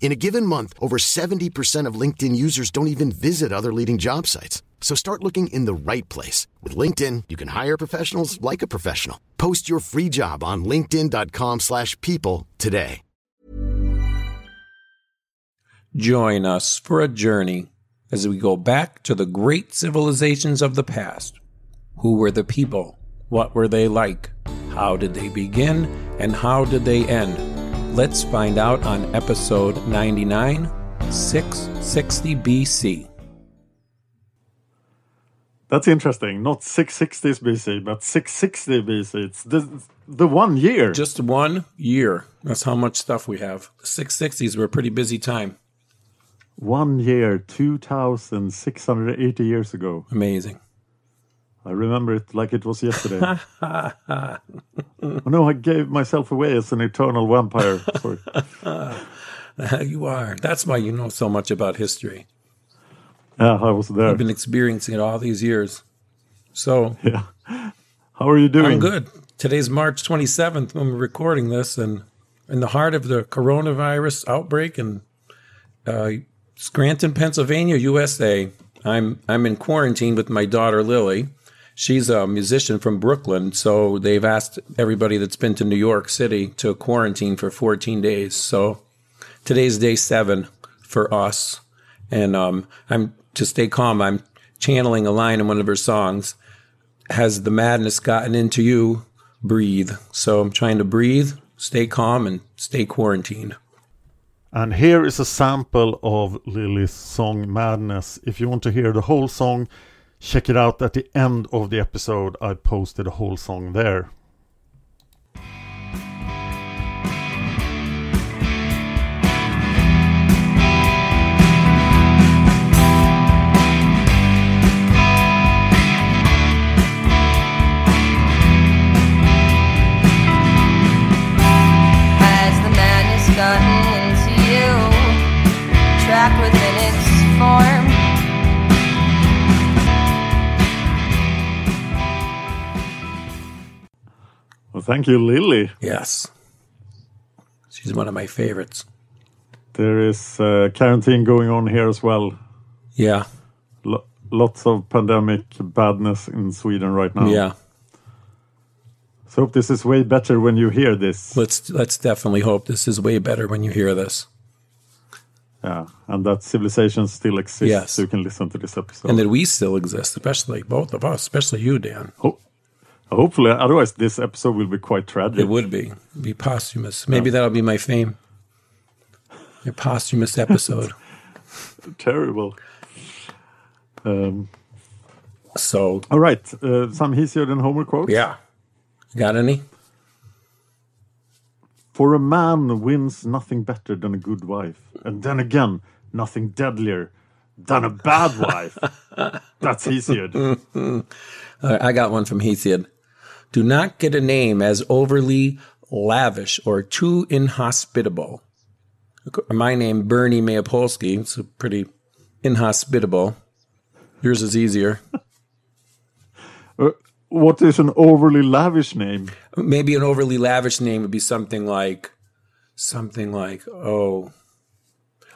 In a given month, over 70% of LinkedIn users don't even visit other leading job sites. So start looking in the right place. With LinkedIn, you can hire professionals like a professional. Post your free job on linkedin.com/people slash people today. Join us for a journey as we go back to the great civilizations of the past. Who were the people? What were they like? How did they begin? And how did they end? Let's find out on episode 99, 660 BC. That's interesting. Not 660s BC, but 660 BC. It's the, the one year. Just one year. That's how much stuff we have. The 660s were a pretty busy time. one year, 2,680 years ago. Amazing. I remember it like it was yesterday. oh, no, I gave myself away as an eternal vampire. You are. That's why you know so much about history. Yeah, I was there. I've been experiencing it all these years. So Yeah. How are you doing? I'm good. Today's March 27th when we're recording this, and in the heart of the coronavirus outbreak in uh, Scranton, Pennsylvania, USA. I'm I'm in quarantine with my daughter Lily. She's a musician from Brooklyn, so they've asked everybody that's been to New York City to quarantine for 14 days. So today's day seven for us, and um, I'm to stay calm. I'm channeling a line in one of her songs. Has the madness gotten into you? Breathe. So I'm trying to breathe, stay calm, and stay quarantined. And here is a sample of Lily's song Madness. If you want to hear the whole song, check it out at the end of the episode. I posted a whole song there. Thank you, Lily. Yes. She's one of my favorites. There is uh, quarantine going on here as well. Yeah. Lo- lots of pandemic badness in Sweden right now. Yeah. So hope this is way better when you hear this. Let's let's definitely hope this is way better when you hear this. Yeah, and that civilization still exists, Yes. so you can listen to this episode. And that we still exist, especially both of us, especially you, Dan. Ho- hopefully, otherwise this episode will be quite tragic. It would be. It'd be posthumous. Maybe that'll be my fame. A posthumous episode. Terrible. Um, so all right, uh, some Hesiod and Homer quotes. yeah. Got any? For a man wins nothing better than a good wife, and then again, nothing deadlier than a bad wife. That's Hesiod. I got one from Hesiod. Do not get a name as overly lavish or too inhospitable. My name, Bernie Maopolski. It's pretty inhospitable. Yours is easier. Uh, what is an overly lavish name? Maybe an overly lavish name would be something like something like oh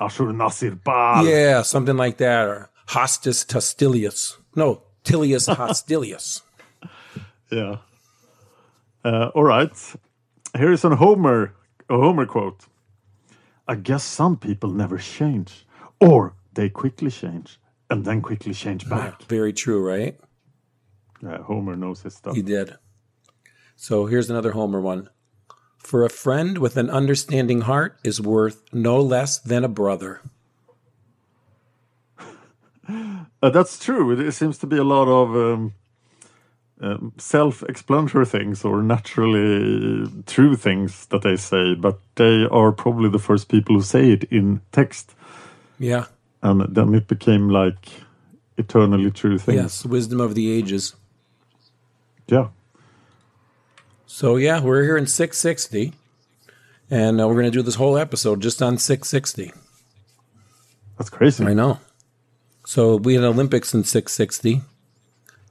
Ashurnasirpal. yeah, something like that, or Hostis Tostilius. No, Tilius Hostilius. Yeah. Uh, all right. Here is a Homer, a Homer quote. I guess some people never change, or they quickly change and then quickly change back. Very true, right? Yeah, Homer knows his stuff. He did. So here's another Homer one. For a friend with an understanding heart is worth no less than a brother. Uh, that's true. It, it seems to be a lot of um, um, self-explanatory things or naturally true things that they say, but they are probably the first people who say it in text, Yeah. and then it became like eternally true things. Yes. Wisdom of the ages. Yeah. So yeah, we're here in 660, and uh, we're going to do this whole episode just on 660. That's crazy. I know. So we had Olympics in 660,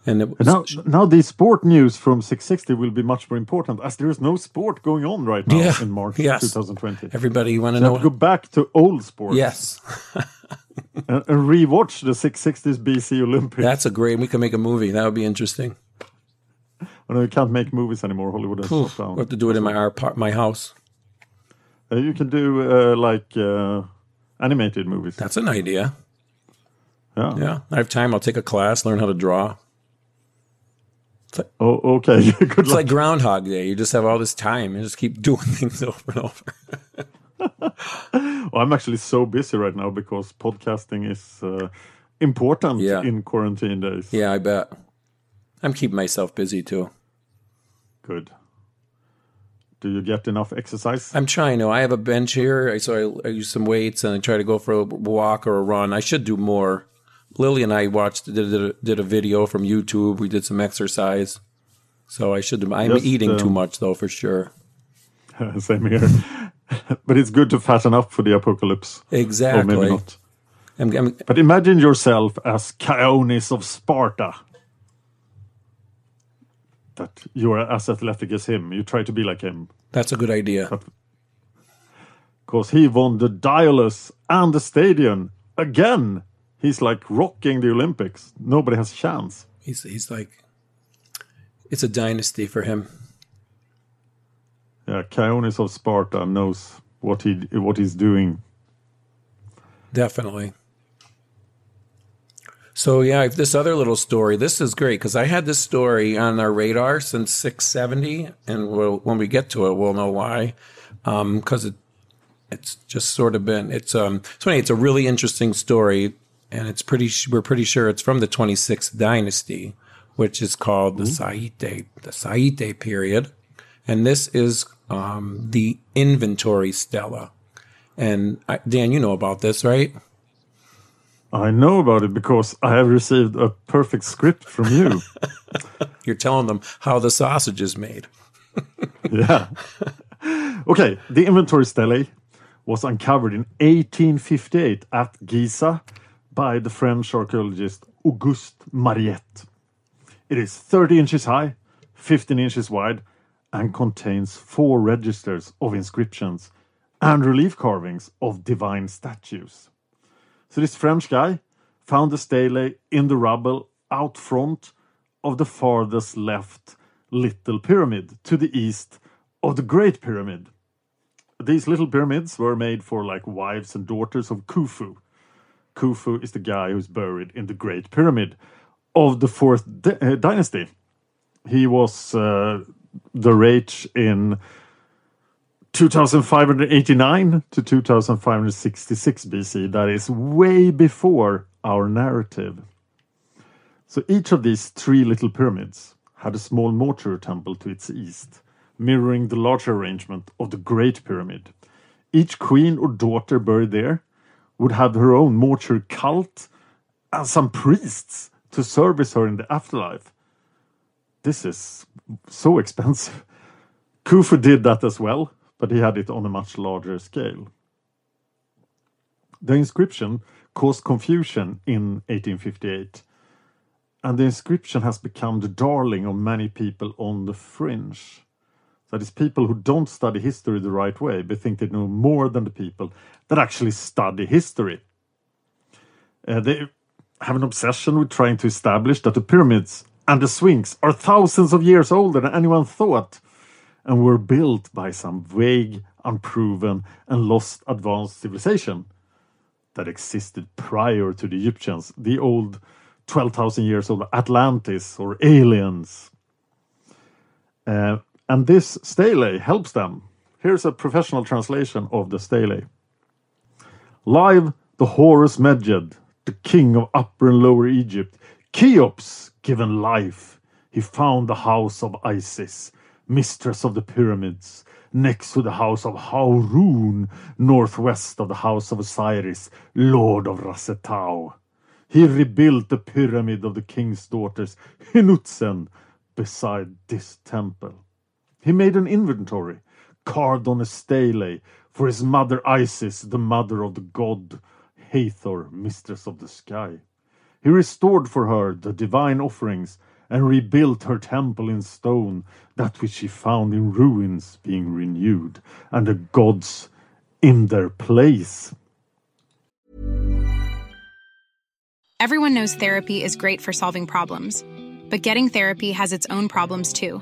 and now, now the sport news from 660 will be much more important as there is no sport going on right now Yeah. in March Yes. 2020. everybody want to So know. go back to old sports yes, and, and rewatch the 660s BC Olympics. that's a great. We can make a movie. That would be interesting. I know you can't make movies anymore. Hollywood has shut We'll down. have to do it in my our, my house. Uh, you can do uh, like uh, animated movies. That's an idea. yeah. Yeah, I have time. I'll take a class, learn how to draw. Oh, okay. Good It's luck. like Groundhog Day. You just have all this time and just keep doing things over and over. Well, I'm actually so busy right now because podcasting is uh, important Yeah. in quarantine days. Yeah, I bet. I'm keeping myself busy too. Good. Do you get enough exercise? I'm trying to. I have a bench here, so I, I use some weights and I try to go for a walk or a run. I should do more. Lily and I watched did did a, did a video from YouTube. We did some exercise, so I should. I'm Just, eating too um, much though, for sure. Same here. but it's good to fatten up for the apocalypse. Exactly. Or maybe not. I'm, I'm, But imagine yourself as Chionis of Sparta. That you are as athletic as him. You try to be like him. that's a good idea. Because he won the Diaulos and the Stadion again. He's like rocking the Olympics. Nobody has a chance. He's he's like, it's a dynasty for him. Yeah, Chionis of Sparta knows what he what he's doing. Definitely. So yeah, this other little story. This is great because I had this story on our radar since 670, and we'll, when we get to it, we'll know why. Because it, it's just sort of been. It's um. So anyway, it's a really interesting story, and it's pretty. We're pretty sure it's from the 26th dynasty, which is called the Saite, the Saite period, and this is um the inventory stela. And I, Dan, you know about this, right? I know about it because I have received a perfect script from you. You're telling them how the sausage is made. yeah. okay, the inventory stele was uncovered in 1858 at Giza by the French archaeologist Auguste Mariette. It is 30 inches high, 15 inches wide, and contains four registers of inscriptions and relief carvings of divine statues. So this French guy found the stele in the rubble out front of the farthest left little pyramid to the east of the Great Pyramid. These little pyramids were made for like wives and daughters of Khufu. Khufu is the guy who's buried in the Great Pyramid of the fourth uh, dynasty. He was uh, the rage in 2589 to 2566 BC. That is way before our narrative. So each of these three little pyramids had a small mortuary temple to its east, mirroring the larger arrangement of the Great Pyramid. Each queen or daughter buried there would have her own mortuary cult and some priests to service her in the afterlife. This is so expensive. Khufu did that as well, but he had it on a much larger scale. The inscription caused confusion in 1858, and the inscription has become the darling of many people on the fringe. That is, people who don't study history the right way, but think they know more than the people that actually study history. Uh, they have an obsession with trying to establish that the pyramids and the Sphinx are thousands of years older than anyone thought and were built by some vague, unproven, and lost advanced civilization that existed prior to the Egyptians, the old 12,000 years old Atlantis or aliens. Uh, and this stele helps them. Here's a professional translation of the stele. Live the Horus Medjed, the king of Upper and Lower Egypt, Cheops given life. He found the house of Isis, mistress of the pyramids, next to the house of Haurun, northwest of the house of Osiris, lord of Rasetau. He rebuilt the pyramid of the king's daughters, Hinutzen, beside this temple. He made an inventory, carved on a stele, for his mother Isis, the mother of the god Hathor, mistress of the sky. He restored for her the divine offerings and rebuilt her temple in stone, that which she found in ruins being renewed, and the gods in their place. Everyone knows therapy is great for solving problems, but getting therapy has its own problems too,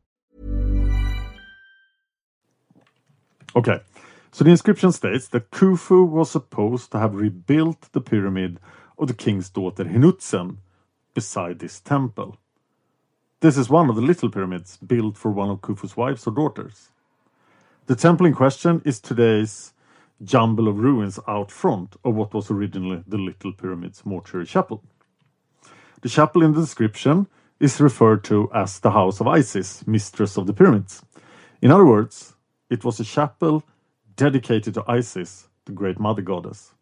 Okay, so the inscription states that Khufu was supposed to have rebuilt the pyramid of the king's daughter Hinutzen beside this temple. This is one of the little pyramids built for one of Khufu's wives or daughters. The temple in question is today's jumble of ruins out front of what was originally the Little Pyramid's mortuary chapel. The chapel in the description is referred to as the House of Isis, Mistress of the Pyramids. In other words, it was a chapel dedicated to Isis, the great mother goddess.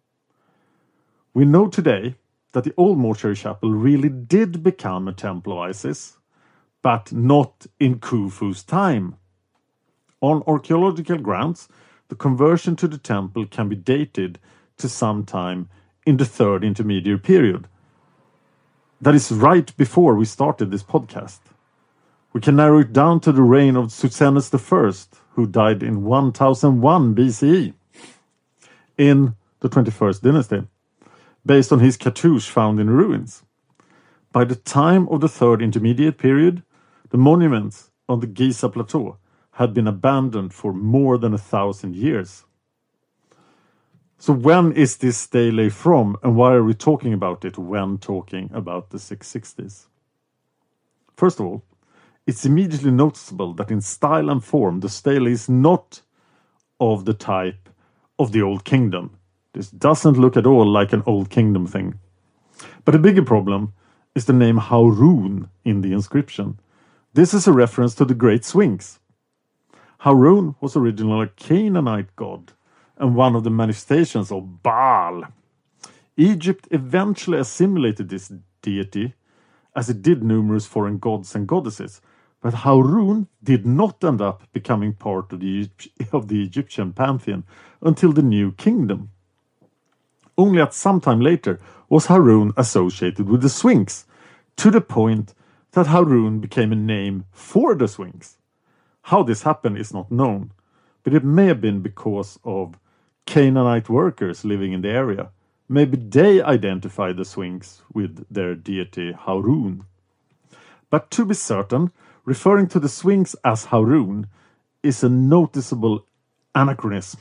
We know today that the old mortuary chapel really did become a temple of Isis, but not in Khufu's time. On archaeological grounds, the conversion to the temple can be dated to some time in the third intermediate period. That is right before we started this podcast. We can narrow it down to the reign of Psusennes I, who died in 1001 BCE in the 21st dynasty, based on his cartouche found in ruins. By the time of the third intermediate period, the monuments on the Giza plateau had been abandoned for more than a thousand years. So, when is this stele from, and why are we talking about it when talking about the 660s? First of all, it's immediately noticeable that in style and form, the stele is not of the type of the Old Kingdom. This doesn't look at all like an Old Kingdom thing. But a bigger problem is the name Haurun in the inscription. This is a reference to the Great Sphinx. Haurun was originally a Canaanite god and one of the manifestations of Baal. Egypt eventually assimilated this deity as it did numerous foreign gods and goddesses, but Haurun did not end up becoming part of the, of the Egyptian pantheon until the New Kingdom. Only at some time later was Harun associated with the Sphinx, to the point that Harun became a name for the Sphinx. How this happened is not known, but it may have been because of Canaanite workers living in the area. Maybe they identified the Sphinx with their deity Harun. But to be certain, referring to the Sphinx as Harun is a noticeable anachronism.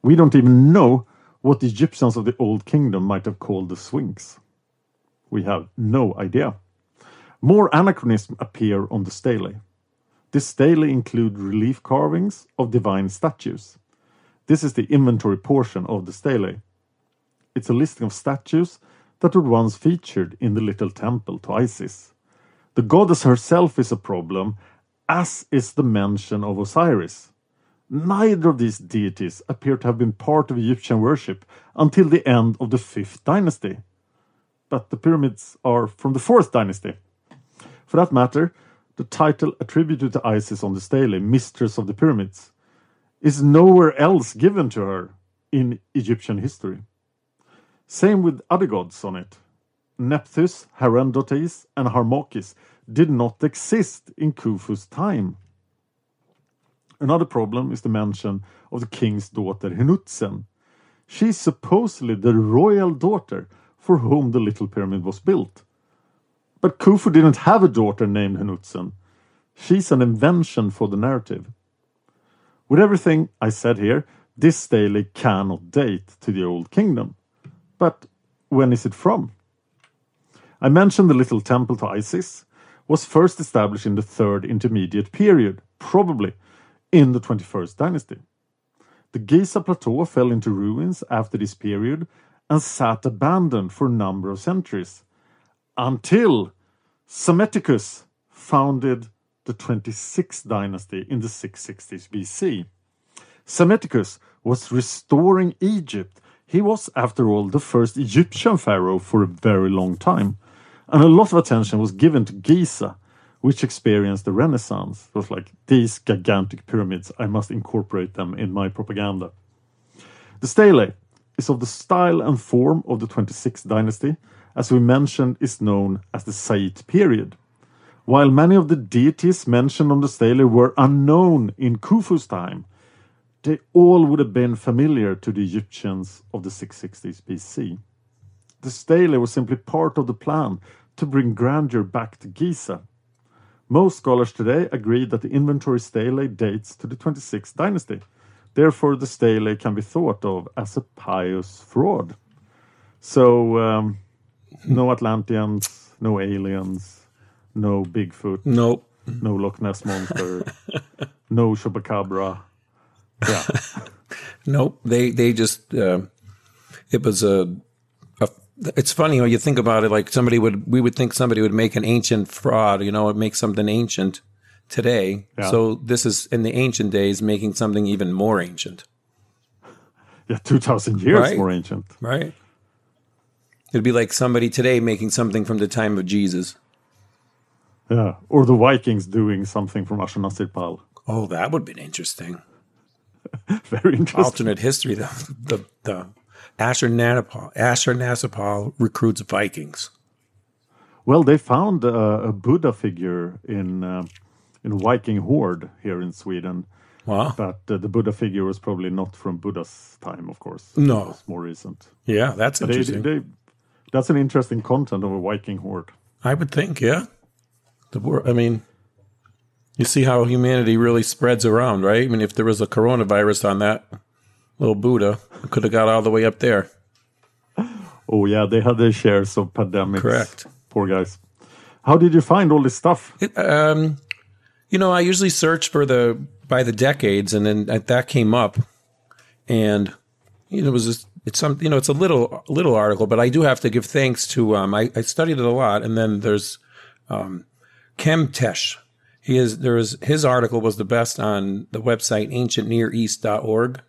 We don't even know what the Egyptians of the Old Kingdom might have called the Sphinx. We have no idea. More anachronisms appear on the stele. This stele include relief carvings of divine statues. This is the inventory portion of the stele. It's a listing of statues that were once featured in the little temple to Isis. The goddess herself is a problem, as is the mention of Osiris. Neither of these deities appear to have been part of Egyptian worship until the end of the 5th dynasty. But the pyramids are from the 4th dynasty. For that matter, the title attributed to Isis on the stele, Mistress of the Pyramids, is nowhere else given to her in Egyptian history. Same with other gods on it. Nephthys, Harendotes, and Harmachis did not exist in Khufu's time. Another problem is the mention of the king's daughter Henutzen. She is supposedly the royal daughter for whom the little pyramid was built. But Khufu didn't have a daughter named Henutzen. She's an invention for the narrative. With everything I said here, this stele cannot date to the Old Kingdom. But when is it from? I mentioned the little temple to Isis was first established in the third intermediate period, probably in the 21st dynasty. The Giza plateau fell into ruins after this period and sat abandoned for a number of centuries until Psammetichus founded the 26th dynasty in the 660s BC. Psammetichus was restoring Egypt. He was, after all, the first Egyptian pharaoh for a very long time. And a lot of attention was given to Giza, which experienced the Renaissance. It was like, these gigantic pyramids, I must incorporate them in my propaganda. The stele is of the style and form of the 26th dynasty, as we mentioned, is known as the Saite period. While many of the deities mentioned on the stele were unknown in Khufu's time, they all would have been familiar to the Egyptians of the 660s BC. The stele was simply part of the plan to bring grandeur back to Giza. Most scholars today agree that the inventory stele dates to the 26th dynasty. Therefore, the stele can be thought of as a pious fraud. So, um, no Atlanteans, no aliens, no Bigfoot, Nope. no Loch Ness monster, no Chupacabra. Yeah, Nope. They they just uh, it was a. It's funny when you think about it. Like somebody would we would think somebody would make an ancient fraud. You know, it makes something ancient today. Yeah. So this is in the ancient days making something even more ancient. yeah, two thousand years Right. more ancient. Right. It'd be like somebody today making something from the time of Jesus. Yeah, or the Vikings doing something from Ashurnasirpal. Oh, that would be interesting. Very interesting. Alternate history. The the, the Ashurnasirpal Ashurnasirpal recruits Vikings. Well, they found uh, a Buddha figure in uh, in Viking Hoard here in Sweden, Wow. but uh, the Buddha figure was probably not from Buddha's time, of course. No. It was more recent. Yeah, that's They, interesting. they, that's an interesting content of a Viking Hoard. I would think, yeah. The I mean, you see how humanity really spreads around, right? I mean, if there was a coronavirus on that little Buddha, could have got all the way up there. Oh yeah, they had their shares of pandemics. Correct. Poor guys. How did you find all this stuff? It, um, you know, I usually search for the by the decades, and then that- came up, and you know, it was just, it's some you know, it's a little little article, but I do have to give thanks to um, I, I studied it a lot, and then there's um, Chemtesh. He is there is his article was the best on the website ancientneareast.org.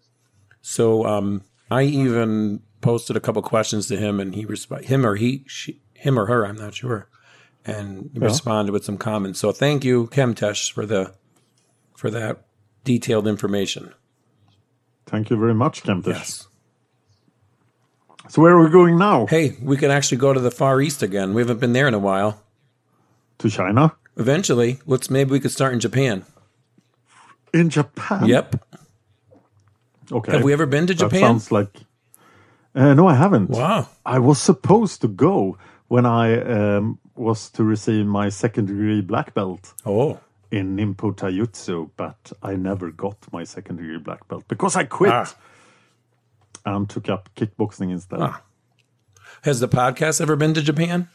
So um, I even posted a couple questions to him, and he resp- him or he she, him or her, I'm not sure, and he responded with some comments. So thank you, Chemtesh, for the for that detailed information. Thank you very much, Kempish. Yes. So where are we going now? Hey, we can actually go to the Far East again. We haven't been there in a while. To China? Eventually, let's maybe we could start in Japan. In Japan? Yep. Okay. Have we ever been to Japan? That sounds like. Uh, no, I haven't. Wow. I was supposed to go when I um, was to receive my second degree black belt Oh. in Ninpo Taijutsu, but I never got my second degree black belt because I quit Ah. and took up kickboxing instead. Ah. Has the podcast ever been to Japan?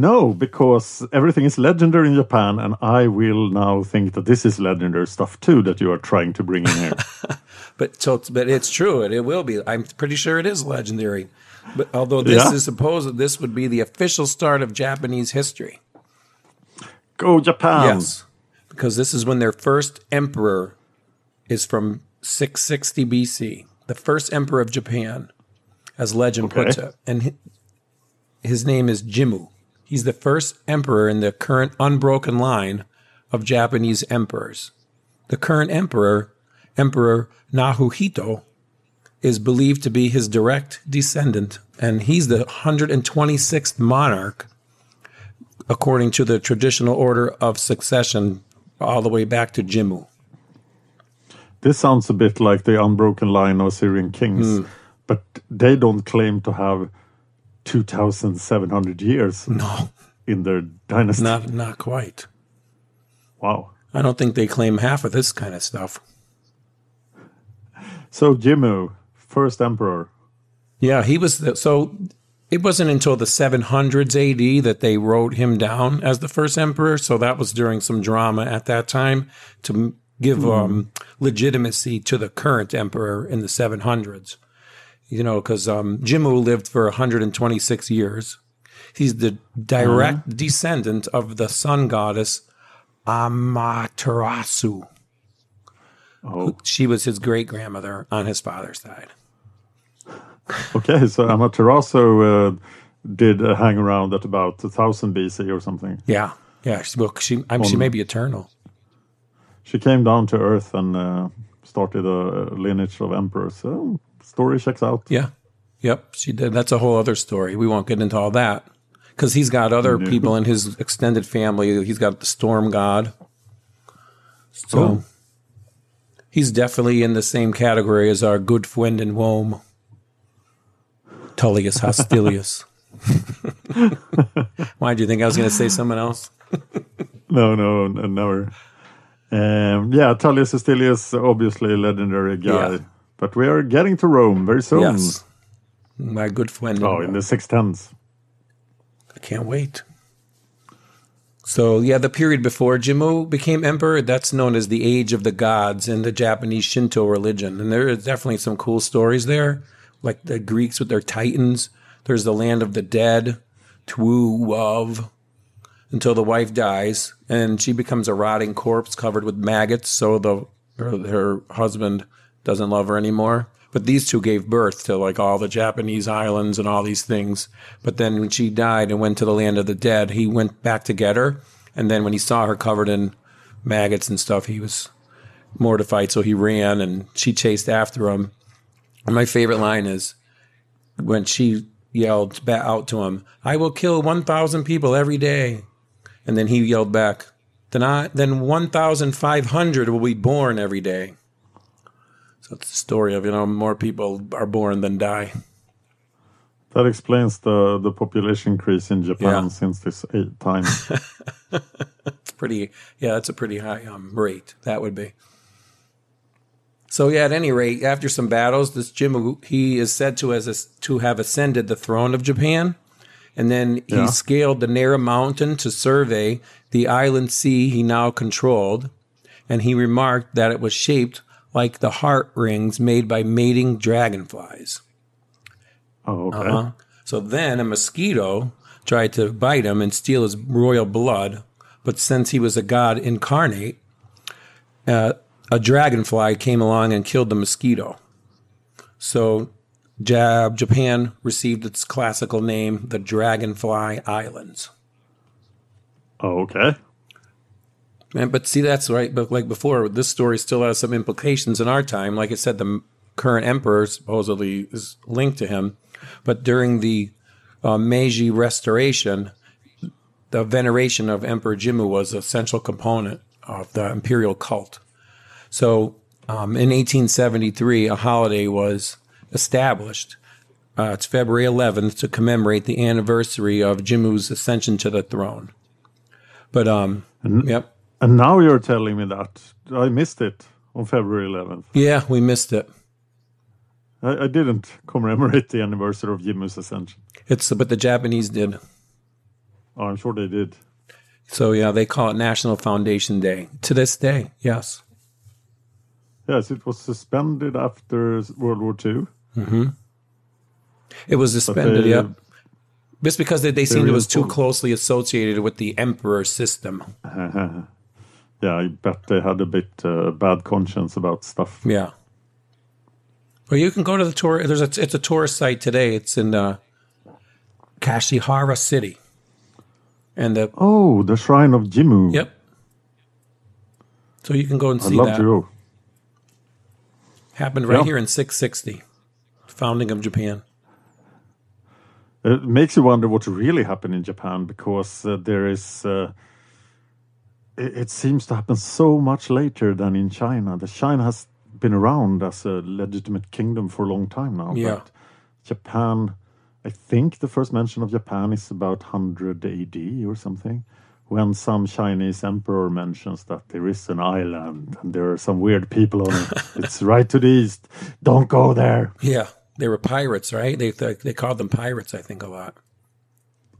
No, because everything is legendary in Japan, and I will now think that this is legendary stuff too that you are trying to bring in here. But so, it's- but it's true. and it will be. I'm pretty sure it is legendary. But although this Yeah? is supposed, this would be the official start of Japanese history. Go Japan! Yes, because this is when their first emperor is from 660 BC. The first emperor of Japan, as legend puts it, and his name is Jimmu. He's the first emperor in the current unbroken line of Japanese emperors. The current emperor, Emperor Naruhito, is believed to be his direct descendant, and he's the 126th monarch according to the traditional order of succession, all the way back to Jimmu. This sounds a bit like the unbroken line of Assyrian kings, Hmm. but they don't claim to have 2,700 years No, in their dynasty. not not quite. Wow. I don't think they claim half of this kind of stuff. So, Jimmu, first emperor. Yeah, he was the, so. It wasn't until the 700s AD that they wrote him down as the first emperor. So that was during some drama at that time to give um, legitimacy to the current emperor in the 700s. You know, because um, Jimmu lived for 126 years. He's the direct descendant of the sun goddess Amaterasu. Oh, She was his great grandmother on his father's side. okay. So Amaterasu uh, did uh, hang around at about 1000 BC or something. Yeah, yeah. She, well, she, I mean, she may be eternal. She came down to Earth and uh, started a lineage of emperors. So, story checks out. Yeah, yep. She did. That's a whole other story. We won't get into all that because he's got other No. people in his extended family. He's got the storm god. So Oh. he's definitely in the same category as our good friend in Rome, Tullius Hostilius. Why do you think I was going to say someone else? No, no, never. Um, yeah, Tullius Hostilius, obviously a legendary guy. Yeah. But we are getting to Rome very soon. Yes, my good friend. Oh, in the 610s. I can't wait. So yeah, the period before Jimmu became emperor, that's known as the Age of the Gods in the Japanese Shinto religion. And there are definitely some cool stories there, like the Greeks with their titans. There's the land of the dead, Twu of, until the wife dies and she becomes a rotting corpse covered with maggots. So the her, her husband doesn't love her anymore. But these two gave birth to like all the Japanese islands and all these things. But then when she died and went to the land of the dead, he went back to get her. And then when he saw her covered in maggots and stuff, he was mortified. So he ran and she chased after him. And my favorite line is when she yelled ba- out to him, I will kill 1,000 people every day. And then he yelled back, then, then 1,500 will be born every day. It's the story of, you know, more people are born than die. That explains the, the population increase in Japan Yeah. since this eight time. It's pretty, yeah, that's a pretty high um, rate. That would be. So yeah, at any rate, after some battles, this Jimmu is said to as to have ascended the throne of Japan, and then he Yeah. scaled the Nara Mountain to survey the island sea he now controlled, and he remarked that it was shaped like the heart rings made by mating dragonflies. Oh, okay. Uh-huh. So then a mosquito tried to bite him and steal his royal blood, but since he was a god incarnate, uh, a dragonfly came along and killed the mosquito. So Ja- Japan received its classical name, the Dragonfly Islands. Oh, okay. And, but see, that's right. But like before, this story still has some implications in our time. Like I said, the current emperor supposedly is linked to him. But during the uh, Meiji Restoration, the veneration of Emperor Jimmu was a central component of the imperial cult. So um, in 1873, a holiday was established. Uh, it's February 11th to commemorate the anniversary of Jimmu's ascension to the throne. But um, yep, And now you're telling me that I missed it on February 11th. yeah, we missed it. I, I didn't commemorate the anniversary of Jimmu's ascension. It's but the Japanese did. Oh, I'm sure they did. So yeah, they call it National Foundation Day to this day. Yes. Yes, it was suspended after World War II. Mm-hmm. It was suspended, they- yeah. Just because they, they seemed it was too closely associated with the emperor system. Yeah, I bet they had a bit uh, bad conscience about stuff. Yeah. Well, you can go to the tour. There's a it's a tourist site today. It's in uh, Kashihara City, and the Oh, the Shrine of Jimmu. yep. So you can go and see love that. go. Happened right Yeah. here in 660, founding of Japan. It makes you wonder what really happened in Japan because uh, there is. Uh, it, it seems to happen so much later than in China. The China has been around as a legitimate kingdom for a long time now. Yeah. But Japan, I think the first mention of Japan is about 100 AD or something, when some Chinese emperor mentions that there is an island and there are some weird people on it. it's right to the east. Don't go there. Yeah, they were pirates, right? They they, they called them pirates, I think, a lot.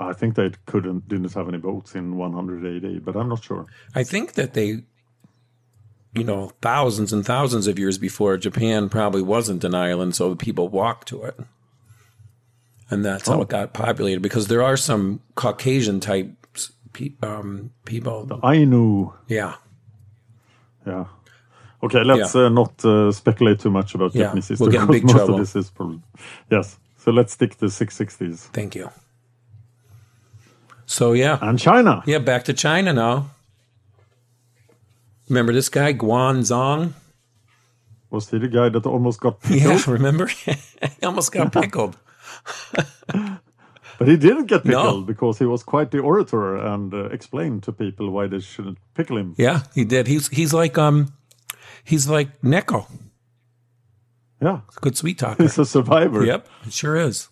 I think they couldn't didn't have any boats in 100 AD, but I'm not sure. I think that they, you know, thousands and thousands of years before, Japan probably wasn't an island, so people walked to it. And that's how Oh. it got populated because there are some Caucasian type pe- um, people. The Ainu. Yeah. Yeah. Okay, let's Yeah. uh, not uh, speculate too much about Yeah, Japanese we'll get in because most trouble. of this is probably yes. So let's stick to 660s Thank you. So, yeah. and China. Yeah, back to China now. Remember this guy, Guan Guanzong? Was he the guy that almost got pickled? Yeah, remember? he almost got pickled. But he didn't get No. pickled because he was quite the orator and uh, explained to people why they shouldn't pickle him. Yeah, he did. He's he's like um he's like Neko. Yeah, Good sweet talker. he's a survivor. Yep, it sure is.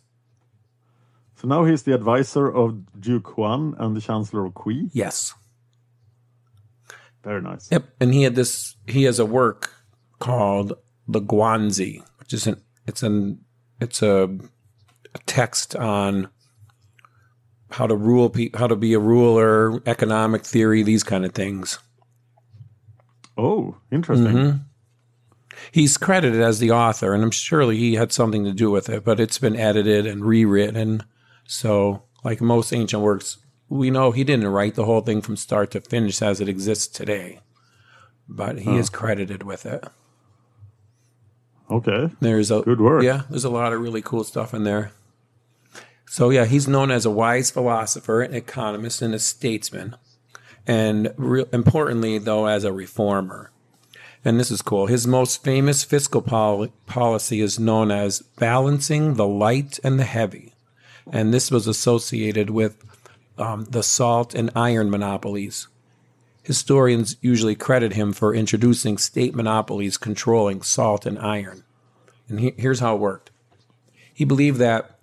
So now he's the advisor of Duke Huan and the Chancellor of Qi. Yes. Very nice. Yep. And he had this he has a work called the Guanzi, which is an it's an it's a, a text on how to rule pe- how to be a ruler, economic theory, these kind of things. Oh, interesting. Mm-hmm. He's credited as the author, and I'm surely he had something to do with it, but it's been edited and rewritten. So, like most ancient works, we know he didn't write the whole thing from start to finish as it exists today, but he is credited with it. Okay. There's a Good work. Yeah, there's a lot of really cool stuff in there. So yeah, he's known as a wise philosopher, an economist, and a statesman, and re- importantly, though, as a reformer. And this is cool. His most famous fiscal pol- policy is known as balancing the light and the heavy, and this was associated with um, the salt and iron monopolies. Historians usually credit him for introducing state monopolies controlling salt and iron. And he- here's how it worked he believed that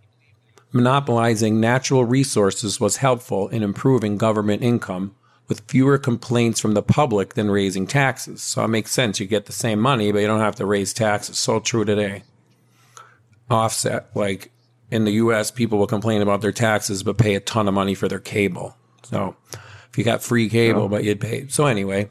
monopolizing natural resources was helpful in improving government income with fewer complaints from the public than raising taxes. So it makes sense. You get the same money, but you don't have to raise taxes. So true today. Offset, like in the US, people will complain about their taxes but pay a ton of money for their cable. So if you got free cable, but you'd pay. So anyway,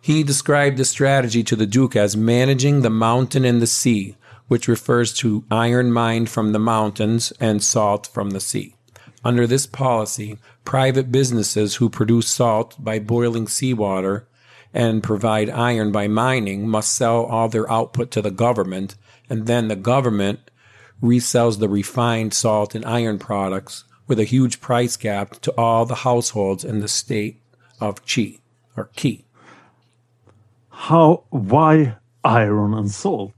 he described the strategy to the Duke as managing the mountain and the sea, which refers to iron mined from the mountains and salt from the sea. Under this policy, private businesses who produce salt by boiling seawater and provide iron by mining must sell all their output to the government, and then the government resells the refined salt and iron products with a huge price gap to all the households in the state of Qi or Qi. How? Why iron and salt?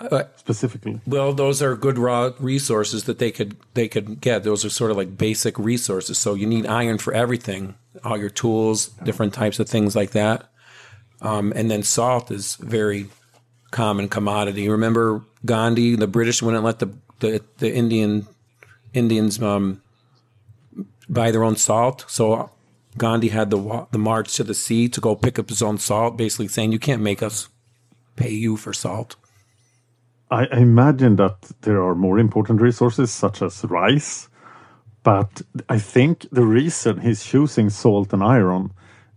Uh, specifically? Well, those are good raw resources that they could they could get. Those are sort of like basic resources. So you need iron for everything, all your tools, different types of things like that. Um, and then salt is very common commodity. Remember Gandhi? The British wouldn't let the the, the Indian Indians um, buy their own salt. So Gandhi had the the march to the sea to go pick up his own salt, basically saying you can't make us pay you for salt. I, I imagine that there are more important resources such as rice, but I think the reason he's choosing salt and iron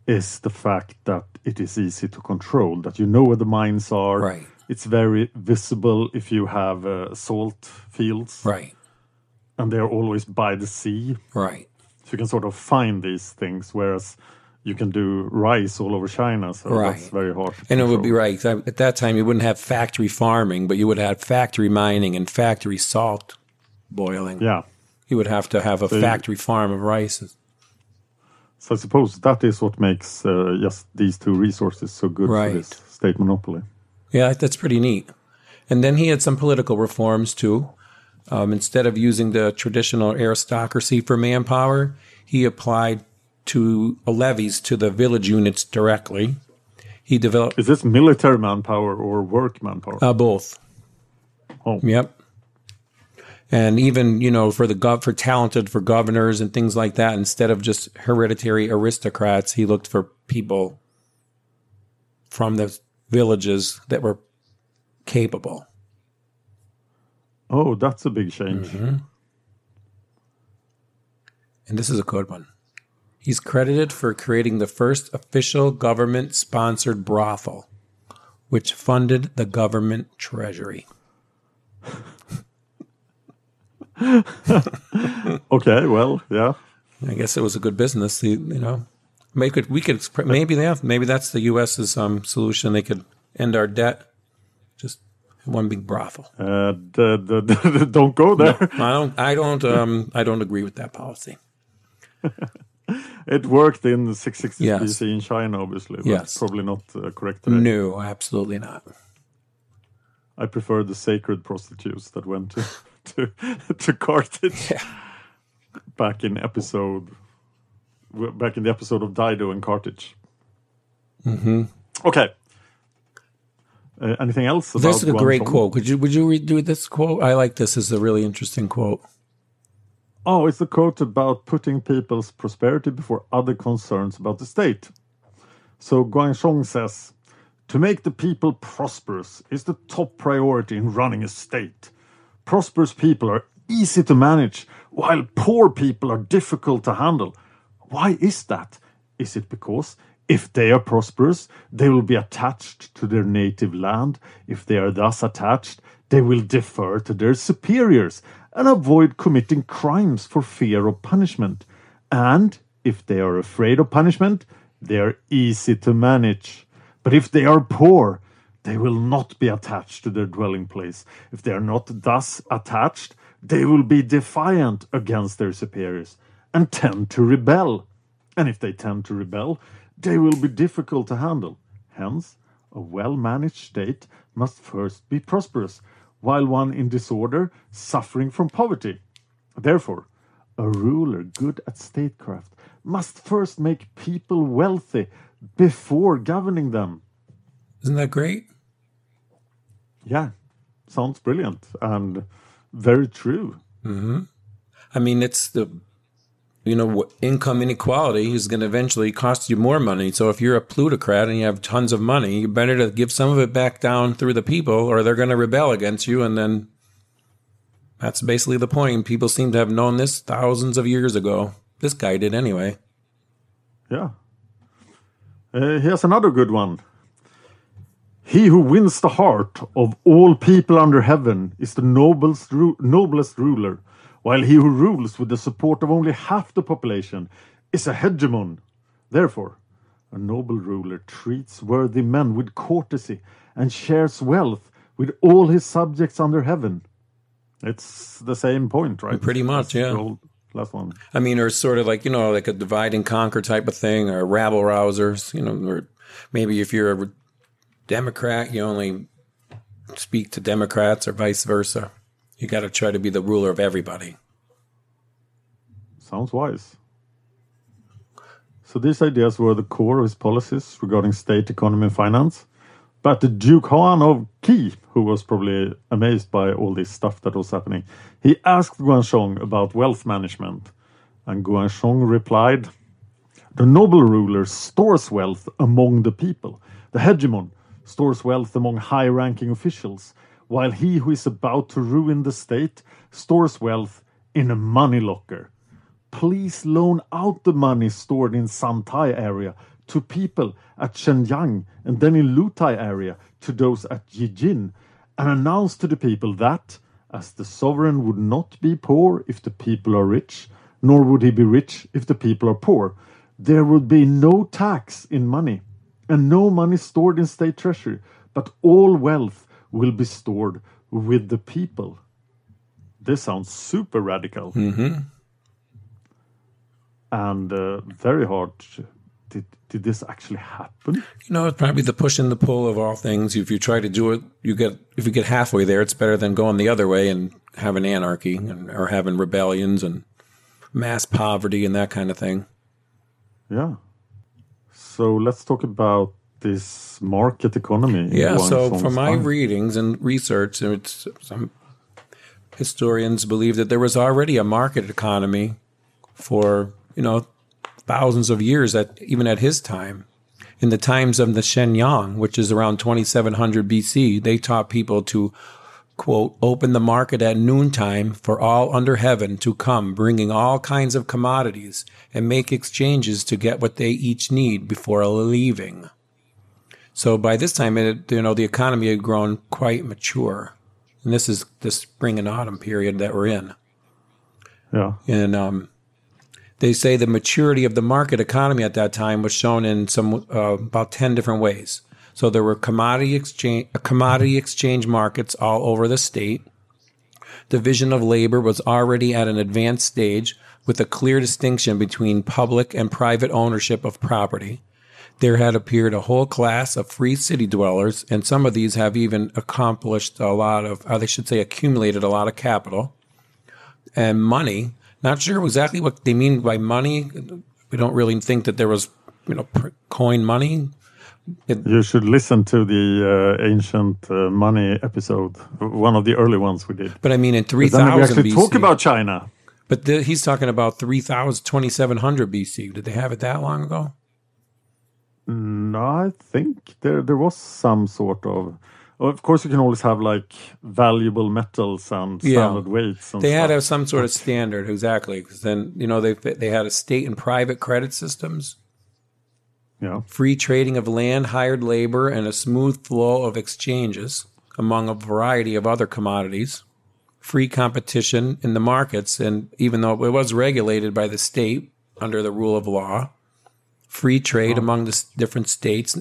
is the fact that it is easy to control, that you know where the mines are. Right. It's very visible if you have uh, salt fields. Right. And they're always by the sea. Right. So you can sort of find these things, whereas you can do rice all over China. So Right. that's very hard. to And it would be right. At that time, you wouldn't have factory farming, but you would have factory mining and factory salt boiling. Yeah. You would have to have a So you- factory farm of rice. So I suppose that is what makes uh, just these two resources so good Right. for this state monopoly. Yeah, that's pretty neat. And then he had some political reforms too. Um, instead of using the traditional aristocracy for manpower, he applied to levies to the village units directly. He developed Is this military manpower or work manpower? uh, both. Oh. Yep. And even you know for the gov for talented for governors and things like that, instead of just hereditary aristocrats, he looked for people from the villages that were capable. Oh, that's a big change. Mm-hmm. And this is a good one. He's credited for creating the first official government sponsored brothel, which funded the government treasury. Okay, well, yeah. I guess it was a good business. You you know, we could maybe yeah, maybe that's the U.S.'s um, solution. They could end our debt, just one big brothel. Uh, the, the, the, don't go there. I don't. I don't. Um, I don't agree with that policy. It worked in 660 Yes. BC in China, obviously. But Yes. probably not uh, correct today. No, absolutely not. I prefer the sacred prostitutes that went to to, to Carthage back in episode back in the episode of Dido and Carthage. Mm-hmm. Okay. Uh, anything else? About This is a great quote. Could you would you redo this quote? I like this. This is a really interesting quote. Oh, it's a quote about putting people's prosperity before other concerns about the state. So Guan Zhong says, to make the people prosperous is the top priority in running a state. Prosperous people are easy to manage, while poor people are difficult to handle. Why is that? Is it because if they are prosperous, they will be attached to their native land? If they are thus attached, they will defer to their superiors and avoid committing crimes for fear of punishment. And if they are afraid of punishment, they are easy to manage. But if they are poor, they will not be attached to their dwelling place. If they are not thus attached, they will be defiant against their superiors and tend to rebel. And if they tend to rebel, they will be difficult to handle. Hence, a well managed state must first be prosperous, while one in disorder suffering from poverty. Therefore, a ruler good at statecraft must first make people wealthy before governing them. Isn't that great? Yeah, sounds brilliant and very true. hmm I mean, it's the you know income inequality is going to eventually cost you more money. So if you're a plutocrat and you have tons of money, you better to give some of it back down through the people, or they're going to rebel against you, and then that's basically the point. People seem to have known this thousands of years ago. This guy did anyway. Yeah. Uh, here's another good one. He who wins the heart of all people under heaven is the noblest, ru- noblest ruler, while he who rules with the support of only half the population is a hegemon. Therefore, a noble ruler treats worthy men with courtesy and shares wealth with all his subjects under heaven. It's the same point, right? Pretty much, yeah. last one. I mean, or sort of like you know, like a divide and conquer type of thing, or rabble rousers. You know, or maybe if you're a Democrat, you only speak to Democrats or vice versa. You got to try to be the ruler of everybody. Sounds wise. So these ideas were the core of his policies regarding state economy and finance. But the Duke Huan of Qi, who was probably amazed by all this stuff that was happening, he asked Guan Zhong about wealth management. And Guan Zhong replied, The noble ruler stores wealth among the people. The hegemon stores wealth among high ranking officials, while he who is about to ruin the state stores wealth in a money locker. Please loan out the money stored in Santai area to people at Shenyang and then in Lutai area to those at Yijin and announce to the people that, as the sovereign would not be poor if the people are rich, nor would he be rich if the people are poor, there would be no tax in money and no money stored in state treasury, but all wealth will be stored with the people. This sounds super radical Mm-hmm. and uh, very hard. Did, did this actually happen? You know, it's probably the push and the pull of all things. If you try to do it, you get if you get halfway there, it's better than going the other way and having anarchy and, or having rebellions and mass poverty and that kind of thing. Yeah. So let's talk about this market economy. Yeah. So, from my time. readings and research, it's some historians believe that there was already a market economy for you know thousands of years at even at his time. In the times of the Shennong, which is around 2700 BC, they taught people to quote open the market at noontime for all under heaven to come, bringing all kinds of commodities and make exchanges to get what they each need before leaving. So by this time, it, you know, the economy had grown quite mature, and this is the spring and autumn period that we're in. Yeah. And um, they say the maturity of the market economy at that time was shown in some uh, about ten different ways. So there were commodity exchange commodity exchange markets all over the state. Division of labor was already at an advanced stage with a clear distinction between public and private ownership of property. There had appeared a whole class of free city dwellers, and some of these have even accomplished a lot of, or they should say, accumulated a lot of capital and money. Not sure exactly what they mean by money. We don't really think that there was, you know, coin money. It, You should listen to the uh, ancient uh, money episode, one of the early ones we did. but I mean, in But then we 3000 actually BC. talk about China. but the, he's talking about 3000, 2700 BC. Did they have it that long ago? No, I think there there was some sort of. Of course, you can always have like valuable metals and Yeah. standard weights. And They had to have some sort of standard, exactly. Because then, you know, they they had a state and private credit systems, yeah. free trading of land, hired labor, and a smooth flow of exchanges among a variety of other commodities. Free competition in the markets, and even though it was regulated by the state under the rule of law, free trade among the different states,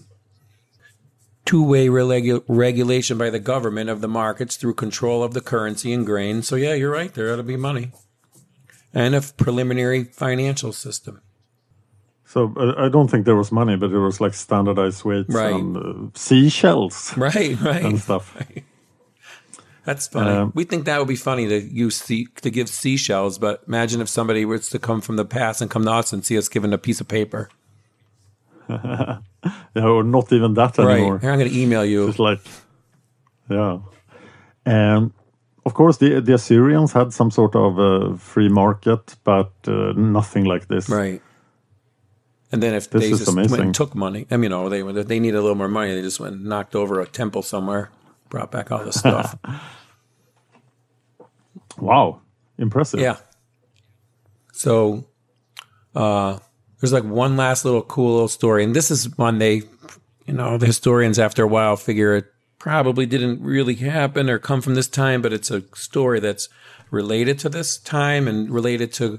two way regulation by the government of the markets through control of the currency and grain. So, yeah, you're right. There ought to be money. And a preliminary financial system. So uh, I don't think there was money, but it was like standardized weights Right. and uh, seashells Right, right. and stuff. That's funny. Um, we think that would be funny to use sea, to give seashells, but imagine if somebody was to come from the past and come to us and see us given a piece of paper. Yeah, or not even that anymore. Right. Here, I'm going to email you. It's like, yeah. And of course, the the Assyrians had some sort of uh, free market, but uh, nothing like this. Right. And then if This they just went and took money, I mean, you know, they if they needed a little more money. They just went and knocked over a temple somewhere, brought back all the stuff. Wow, impressive. yeah. So, uh, there's like one last little cool little story, and this is one they, you know, the historians after a while figure it probably didn't really happen or come from this time, but it's a story that's related to this time and related to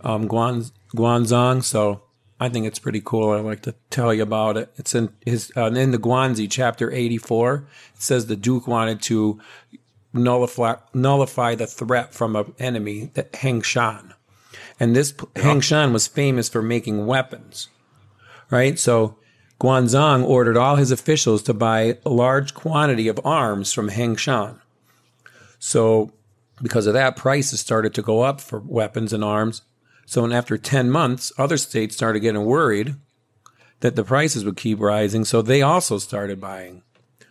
um, Guan Guanzong. So I think it's pretty cool. I'd like to tell you about it. It's in his uh, in the Guanzi chapter 84. It says the Duke wanted to nullify nullify the threat from an enemy that Heng Shan. And this Heng Shan was famous for making weapons, right? So Guan Zhong ordered all his officials to buy a large quantity of arms from Heng Shan. So, because of that, prices started to go up for weapons and arms. So, after 10 months, other states started getting worried that the prices would keep rising. So, they also started buying.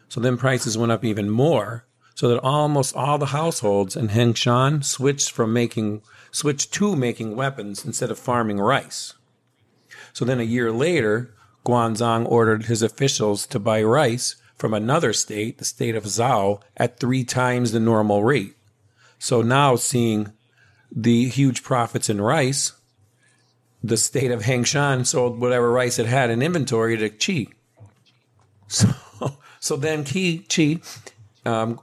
So, then prices went up even more. So that almost all the households in Hengshan switched from making switched to making weapons instead of farming rice. So then a year later, Guan Zhong ordered his officials to buy rice from another state, the state of Zhao, at three times the normal rate. So now, seeing the huge profits in rice, the state of Hengshan sold whatever rice it had in inventory to Qi. So, so then Qi, Qi, um,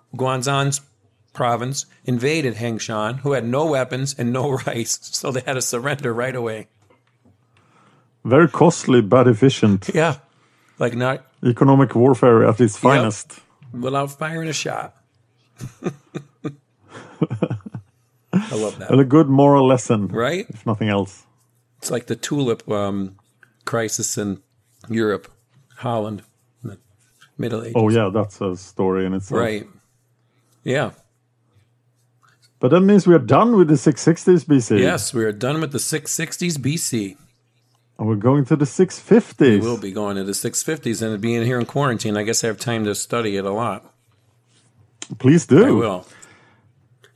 province, invaded Hengshan, who had no weapons and no rice, so they had to surrender right away. Very costly but efficient. Yeah, like not Economic warfare at its finest. without firing a shot. I love that. And a good moral lesson, Right? if nothing else. It's like the tulip um, crisis in Europe, Holland, in the Middle Ages. Oh yeah, that's a story in itself. right. Yeah. But that means we are done with the 660s BC. Yes, we are done with the 660s BC. And we're going to the 650s. We will be going to the 650s and being here in quarantine. I guess I have time to study it a lot. Please do. I will.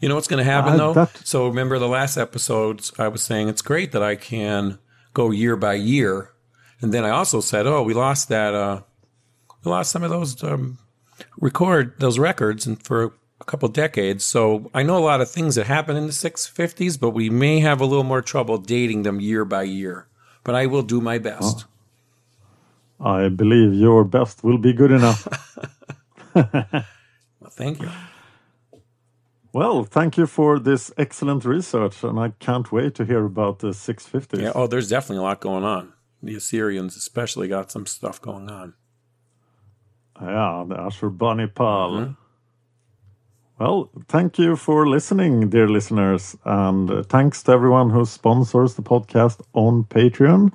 You know what's going to happen Uh, though? that- So remember the last episodes, I was saying it's great that I can go year by year, and then I also said, oh, we lost that. Uh, we lost some of those um, record those records, and for a couple decades. So I know a lot of things that happened in the 650s, but we may have a little more trouble dating them year by year. But I will do my best. I believe your best will be good enough. Well, thank you. Well, thank you for this excellent research, and I can't wait to hear about the 650s. Yeah. Oh, there's definitely a lot going on. The Assyrians, especially, got some stuff going on. Yeah, the Ashurbanipal. Well, thank you for listening, dear listeners, and uh, thanks to everyone who sponsors the podcast on Patreon.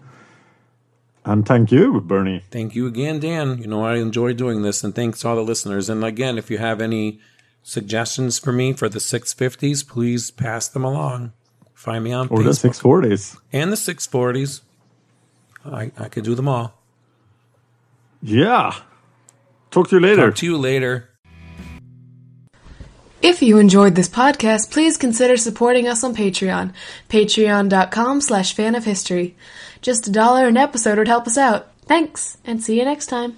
And thank you, Bernie. Thank you again, Dan. You know, I enjoy doing this, and thanks to all the listeners. And again, if you have any suggestions for me for the 650s, please pass them along. Find me on Or the 640s. and the 640s. I, I could do them all. Yeah. Talk to you later. Talk to you later. If you enjoyed this podcast, please consider supporting us on Patreon. Patreon.com slash fan of history. Just a dollar an episode would help us out. Thanks, and see you next time.